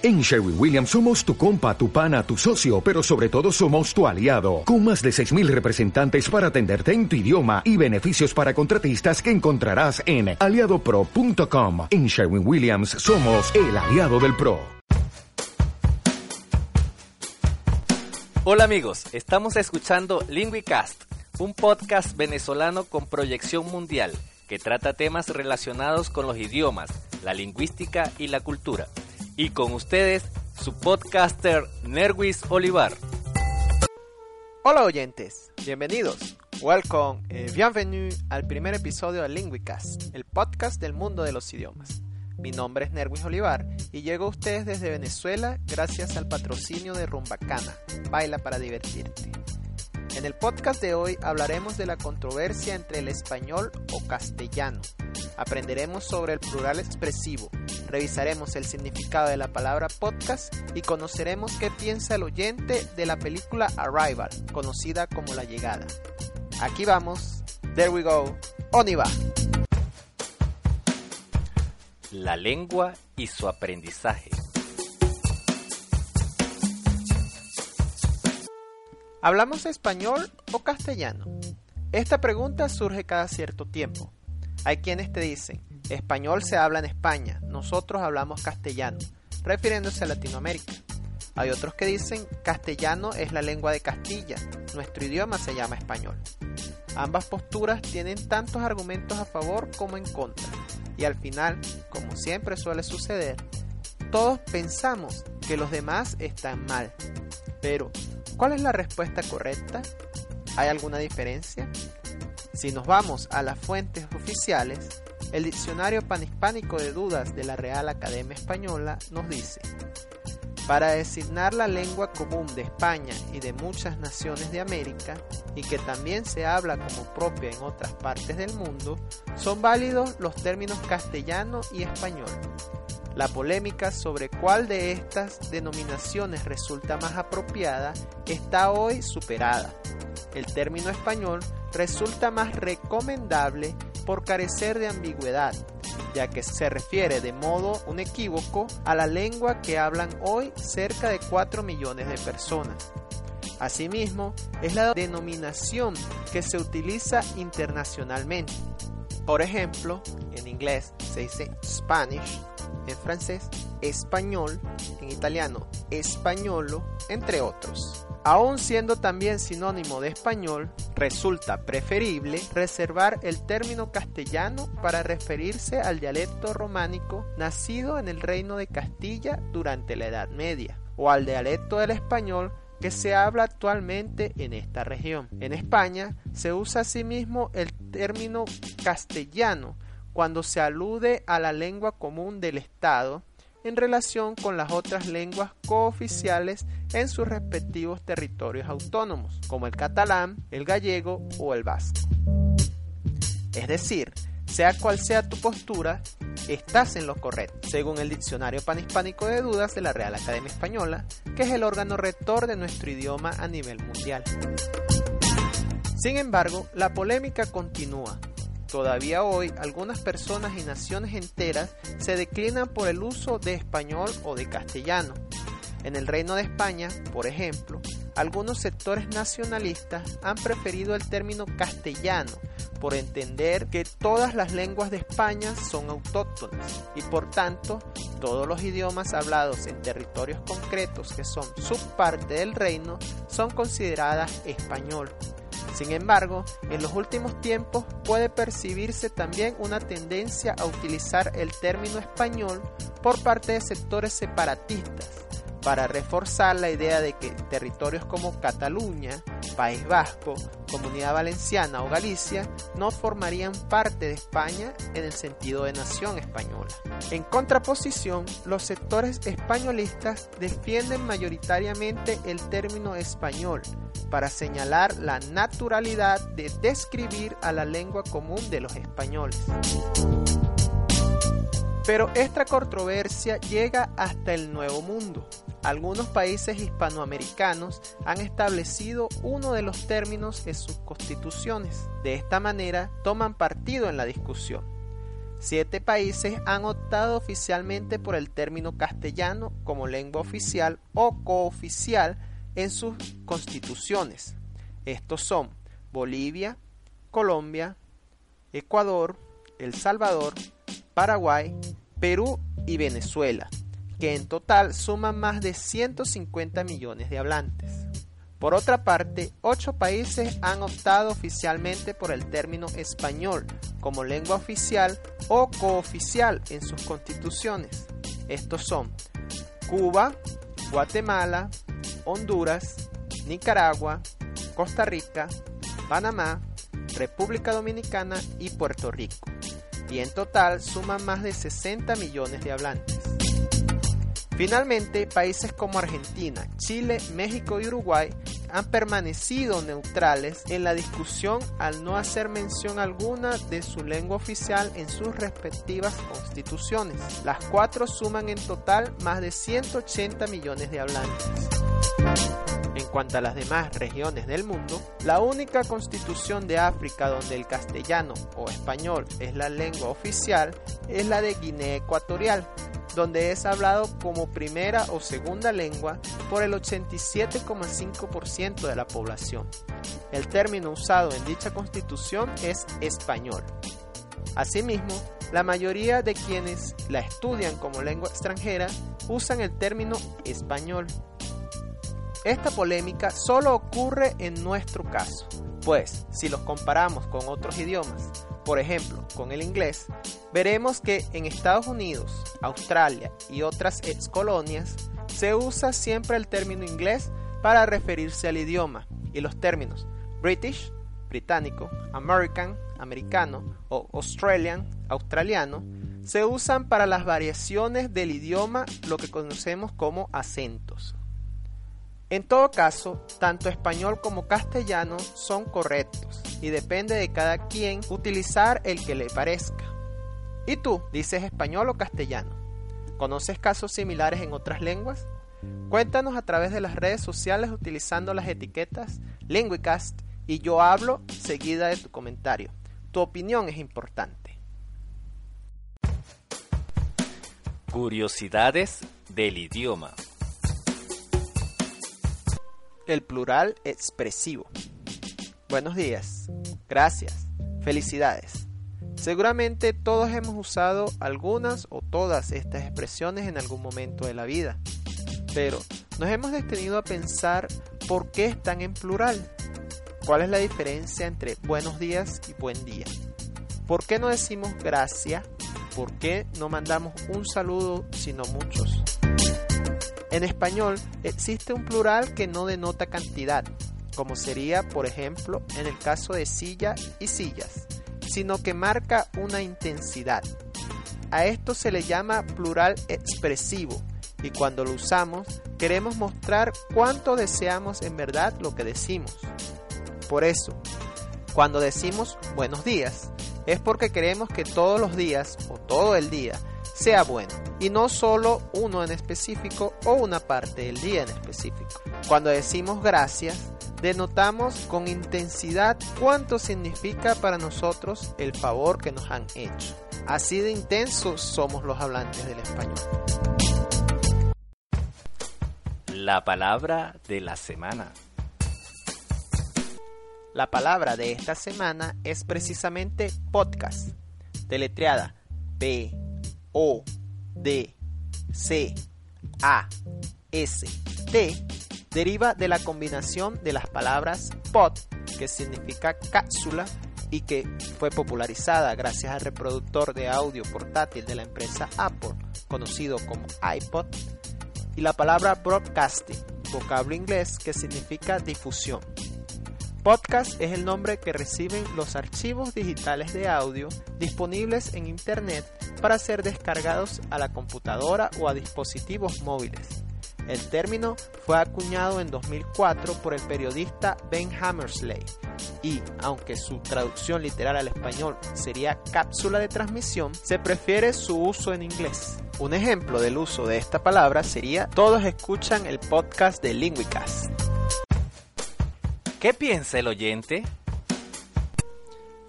En Sherwin Williams somos tu compa, tu pana, tu socio, pero sobre todo somos tu aliado, con más de 6.000 representantes para atenderte en tu idioma y beneficios para contratistas que encontrarás en aliadopro.com. En Sherwin Williams somos el aliado del PRO. Hola amigos, estamos escuchando LingüiCast, un podcast venezolano con proyección mundial que trata temas relacionados con los idiomas, la lingüística y la cultura. Y con ustedes, su podcaster Nerwis Olivar. Hola oyentes, bienvenidos. Welcome, eh, bienvenue al primer episodio de Linguicast, el podcast del mundo de los idiomas. Mi nombre es Nerwis Olivar y llego a ustedes desde Venezuela gracias al patrocinio de Rumbacana, Baila para divertirte. En el podcast de hoy hablaremos de la controversia entre el español o castellano. Aprenderemos sobre el plural expresivo, revisaremos el significado de la palabra podcast y conoceremos qué piensa el oyente de la película Arrival, conocida como La Llegada. Aquí vamos, there we go, on y va. La lengua y su aprendizaje. ¿Hablamos español o castellano? Esta pregunta surge cada cierto tiempo. Hay quienes te dicen, español se habla en España, nosotros hablamos castellano, refiriéndose a Latinoamérica. Hay otros que dicen, castellano es la lengua de Castilla, nuestro idioma se llama español. Ambas posturas tienen tantos argumentos a favor como en contra, y al final, como siempre suele suceder, todos pensamos que los demás están mal. Pero, ¿Cuál es la respuesta correcta? ¿Hay alguna diferencia? Si nos vamos a las fuentes oficiales, el Diccionario Panhispánico de Dudas de la Real Academia Española nos dice, para designar la lengua común de España y de muchas naciones de América, y que también se habla como propia en otras partes del mundo, son válidos los términos castellano y español. La polémica sobre cuál de estas denominaciones resulta más apropiada está hoy superada. El término español resulta más recomendable por carecer de ambigüedad, ya que se refiere de modo unequívoco a la lengua que hablan hoy cerca de 4 millones de personas. Asimismo, es la denominación que se utiliza internacionalmente. Por ejemplo, en inglés se dice Spanish en francés, español, en italiano, españolo, entre otros. Aún siendo también sinónimo de español, resulta preferible reservar el término castellano para referirse al dialecto románico nacido en el reino de Castilla durante la Edad Media, o al dialecto del español que se habla actualmente en esta región. En España se usa asimismo el término castellano cuando se alude a la lengua común del Estado en relación con las otras lenguas cooficiales en sus respectivos territorios autónomos, como el catalán, el gallego o el vasco. Es decir, sea cual sea tu postura, estás en lo correcto, según el Diccionario Panhispánico de Dudas de la Real Academia Española, que es el órgano rector de nuestro idioma a nivel mundial. Sin embargo, la polémica continúa, Todavía hoy algunas personas y naciones enteras se declinan por el uso de español o de castellano. En el Reino de España, por ejemplo, algunos sectores nacionalistas han preferido el término castellano por entender que todas las lenguas de España son autóctonas y por tanto todos los idiomas hablados en territorios concretos que son subparte del reino son consideradas español. Sin embargo, en los últimos tiempos puede percibirse también una tendencia a utilizar el término español por parte de sectores separatistas para reforzar la idea de que territorios como Cataluña, País Vasco, Comunidad Valenciana o Galicia no formarían parte de España en el sentido de nación española. En contraposición, los sectores españolistas defienden mayoritariamente el término español para señalar la naturalidad de describir a la lengua común de los españoles. Pero esta controversia llega hasta el Nuevo Mundo. Algunos países hispanoamericanos han establecido uno de los términos en sus constituciones. De esta manera toman partido en la discusión. Siete países han optado oficialmente por el término castellano como lengua oficial o cooficial en sus constituciones. Estos son Bolivia, Colombia, Ecuador, El Salvador, Paraguay, Perú y Venezuela, que en total suman más de 150 millones de hablantes. Por otra parte, ocho países han optado oficialmente por el término español como lengua oficial o cooficial en sus constituciones. Estos son Cuba, Guatemala, Honduras, Nicaragua, Costa Rica, Panamá, República Dominicana y Puerto Rico. Y en total suman más de 60 millones de hablantes. Finalmente, países como Argentina, Chile, México y Uruguay han permanecido neutrales en la discusión al no hacer mención alguna de su lengua oficial en sus respectivas constituciones. Las cuatro suman en total más de 180 millones de hablantes. En cuanto a las demás regiones del mundo, la única constitución de África donde el castellano o español es la lengua oficial es la de Guinea Ecuatorial, donde es hablado como primera o segunda lengua por el 87,5% de la población. El término usado en dicha constitución es español. Asimismo, la mayoría de quienes la estudian como lengua extranjera usan el término español. Esta polémica solo ocurre en nuestro caso, pues si los comparamos con otros idiomas, por ejemplo, con el inglés, veremos que en Estados Unidos, Australia y otras ex colonias se usa siempre el término inglés para referirse al idioma y los términos British, británico, American, americano o Australian, australiano, se usan para las variaciones del idioma, lo que conocemos como acentos. En todo caso, tanto español como castellano son correctos y depende de cada quien utilizar el que le parezca. ¿Y tú dices español o castellano? ¿Conoces casos similares en otras lenguas? Cuéntanos a través de las redes sociales utilizando las etiquetas Linguicast y yo hablo seguida de tu comentario. Tu opinión es importante. Curiosidades del idioma el plural expresivo. Buenos días, gracias, felicidades. Seguramente todos hemos usado algunas o todas estas expresiones en algún momento de la vida, pero nos hemos detenido a pensar por qué están en plural. ¿Cuál es la diferencia entre buenos días y buen día? ¿Por qué no decimos gracias? ¿Por qué no mandamos un saludo sino muchos? En español existe un plural que no denota cantidad, como sería, por ejemplo, en el caso de silla y sillas, sino que marca una intensidad. A esto se le llama plural expresivo y cuando lo usamos queremos mostrar cuánto deseamos en verdad lo que decimos. Por eso, cuando decimos buenos días, es porque queremos que todos los días o todo el día sea bueno y no solo uno en específico o una parte del día en específico. Cuando decimos gracias, denotamos con intensidad cuánto significa para nosotros el favor que nos han hecho. Así de intensos somos los hablantes del español. La palabra de la semana. La palabra de esta semana es precisamente podcast, deletreada P o, D, C, A, S, T deriva de la combinación de las palabras pod, que significa cápsula y que fue popularizada gracias al reproductor de audio portátil de la empresa Apple, conocido como iPod, y la palabra broadcasting, vocablo inglés que significa difusión. Podcast es el nombre que reciben los archivos digitales de audio disponibles en Internet para ser descargados a la computadora o a dispositivos móviles. El término fue acuñado en 2004 por el periodista Ben Hammersley y, aunque su traducción literal al español sería cápsula de transmisión, se prefiere su uso en inglés. Un ejemplo del uso de esta palabra sería todos escuchan el podcast de Linguicast. ¿Qué piensa el oyente?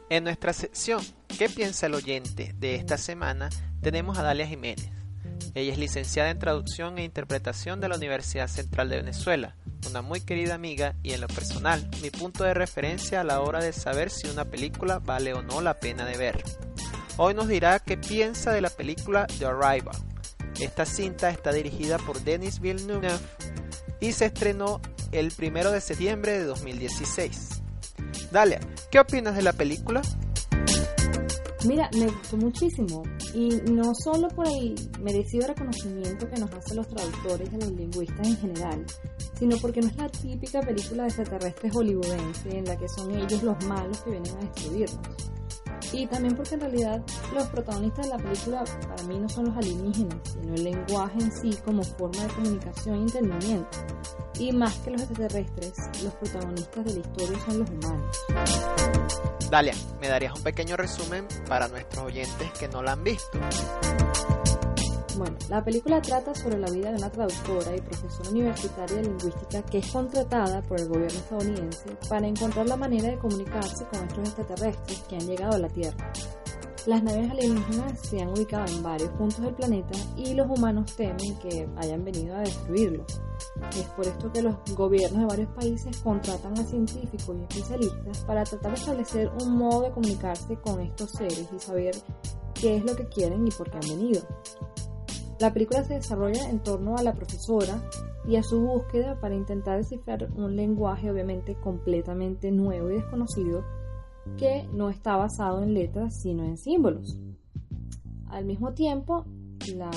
En nuestra sección ¿Qué piensa el oyente? De esta semana tenemos a Dalia Jiménez. Ella es licenciada en traducción e interpretación de la Universidad Central de Venezuela, una muy querida amiga y en lo personal mi punto de referencia a la hora de saber si una película vale o no la pena de ver. Hoy nos dirá qué piensa de la película The Arrival. Esta cinta está dirigida por Denis Villeneuve y se estrenó el 1 de septiembre de 2016. Dalia, ¿qué opinas de la película? Mira, me gustó muchísimo y no solo por el merecido reconocimiento que nos hacen los traductores y los lingüistas en general, sino porque no es la típica película de extraterrestres hollywoodense en la que son ellos los malos que vienen a destruirnos. Y también porque en realidad los protagonistas de la película para mí no son los alienígenas, sino el lenguaje en sí como forma de comunicación e entendimiento. Y más que los extraterrestres, los protagonistas de la historia son los humanos. Dalia, ¿me darías un pequeño resumen para nuestros oyentes que no la han visto? Bueno, la película trata sobre la vida de una traductora y profesora universitaria de lingüística que es contratada por el gobierno estadounidense para encontrar la manera de comunicarse con estos extraterrestres que han llegado a la Tierra. Las naves alienígenas se han ubicado en varios puntos del planeta y los humanos temen que hayan venido a destruirlo. Es por esto que los gobiernos de varios países contratan a científicos y especialistas para tratar de establecer un modo de comunicarse con estos seres y saber qué es lo que quieren y por qué han venido. La película se desarrolla en torno a la profesora y a su búsqueda para intentar descifrar un lenguaje obviamente completamente nuevo y desconocido que no está basado en letras sino en símbolos. Al mismo tiempo, la,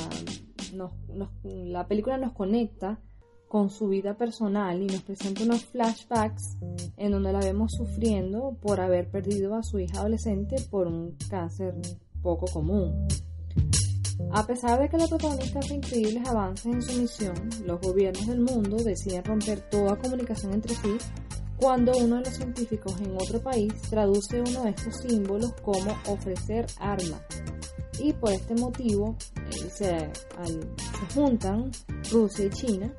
la película nos conecta con su vida personal y nos presenta unos flashbacks en donde la vemos sufriendo por haber perdido a su hija adolescente por un cáncer poco común. A pesar de que la protagonista hace increíbles avances en su misión, los gobiernos del mundo deciden romper toda comunicación entre sí cuando uno de los científicos en otro país traduce uno de estos símbolos como ofrecer arma. Y por este motivo eh, se, juntan Rusia y China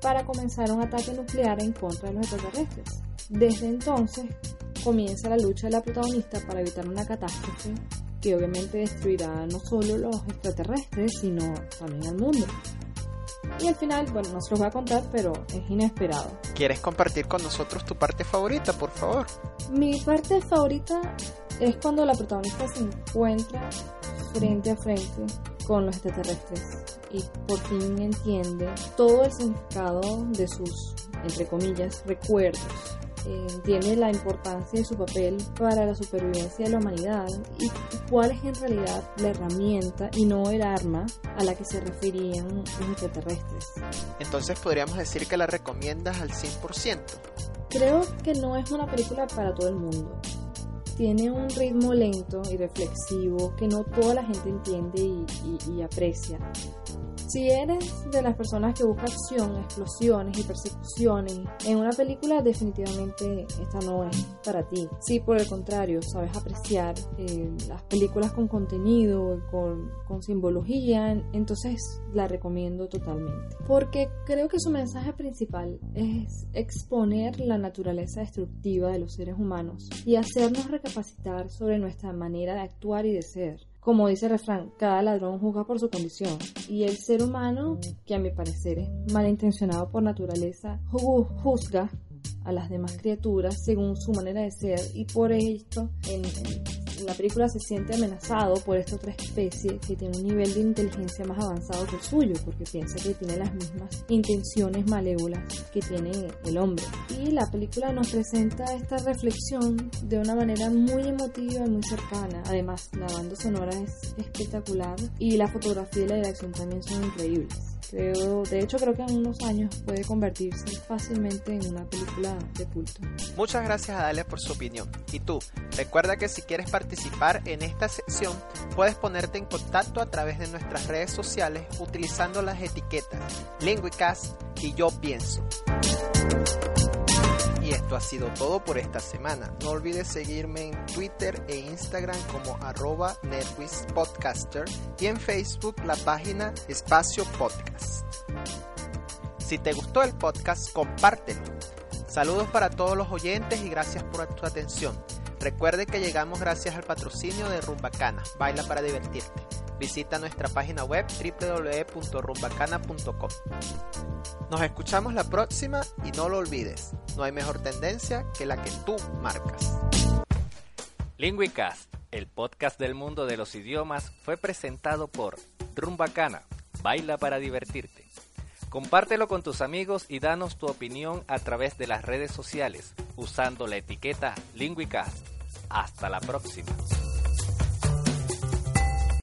para comenzar un ataque nuclear en contra de los extraterrestres. Desde entonces comienza la lucha de la protagonista para evitar una catástrofe que obviamente destruirá no solo los extraterrestres, sino también al mundo. Y al final, bueno, no se los voy a contar, pero es inesperado. ¿Quieres compartir con nosotros tu parte favorita, por favor? Mi parte favorita es cuando la protagonista se encuentra frente a frente con los extraterrestres y por fin entiende todo el significado de sus, entre comillas, recuerdos entiende la importancia de su papel para la supervivencia de la humanidad y cuál es en realidad la herramienta y no el arma a la que se referían los extraterrestres. Entonces podríamos decir que la recomiendas al 100%. Creo que no es una película para todo el mundo. Tiene un ritmo lento y reflexivo que no toda la gente entiende y, y aprecia. Si eres de las personas que busca acción, explosiones y persecuciones en una película, definitivamente esta no es para ti. Si por el contrario sabes apreciar eh, las películas con contenido, con, con simbología, entonces la recomiendo totalmente. Porque creo que su mensaje principal es exponer la naturaleza destructiva de los seres humanos y hacernos recapacitar sobre nuestra manera de actuar y de ser. Como dice el refrán, cada ladrón juzga por su condición. Y el ser humano, que a mi parecer es malintencionado por naturaleza, juzga a las demás criaturas según su manera de ser y por esto en, la película se siente amenazado por esta otra especie que tiene un nivel de inteligencia más avanzado que el suyo, porque piensa que tiene las mismas intenciones malévolas que tiene el hombre. Y la película nos presenta esta reflexión de una manera muy emotiva y muy cercana. Además, la banda sonora es espectacular y la fotografía y la dirección también son increíbles de hecho, creo que en unos años puede convertirse fácilmente en una película de culto. Muchas gracias a Dalia por su opinión. Y tú, recuerda que si quieres participar en esta sección, puedes ponerte en contacto a través de nuestras redes sociales utilizando las etiquetas Linguicast y Yo Pienso. Y esto ha sido todo por esta semana. No olvides seguirme en Twitter e Instagram como arroba Podcaster y en Facebook la página Espacio Podcast. Si te gustó el podcast, compártelo. Saludos para todos los oyentes y gracias por tu atención. Recuerde que llegamos gracias al patrocinio de Rumbacana, Baila para divertirte. Visita nuestra página web www.rumbacana.com. Nos escuchamos la próxima y no lo olvides, no hay mejor tendencia que la que tú marcas. Linguicast, el podcast del mundo de los idiomas, fue presentado por Rumbacana, Baila para divertirte. Compártelo con tus amigos y danos tu opinión a través de las redes sociales usando la etiqueta Linguicast. Hasta la próxima.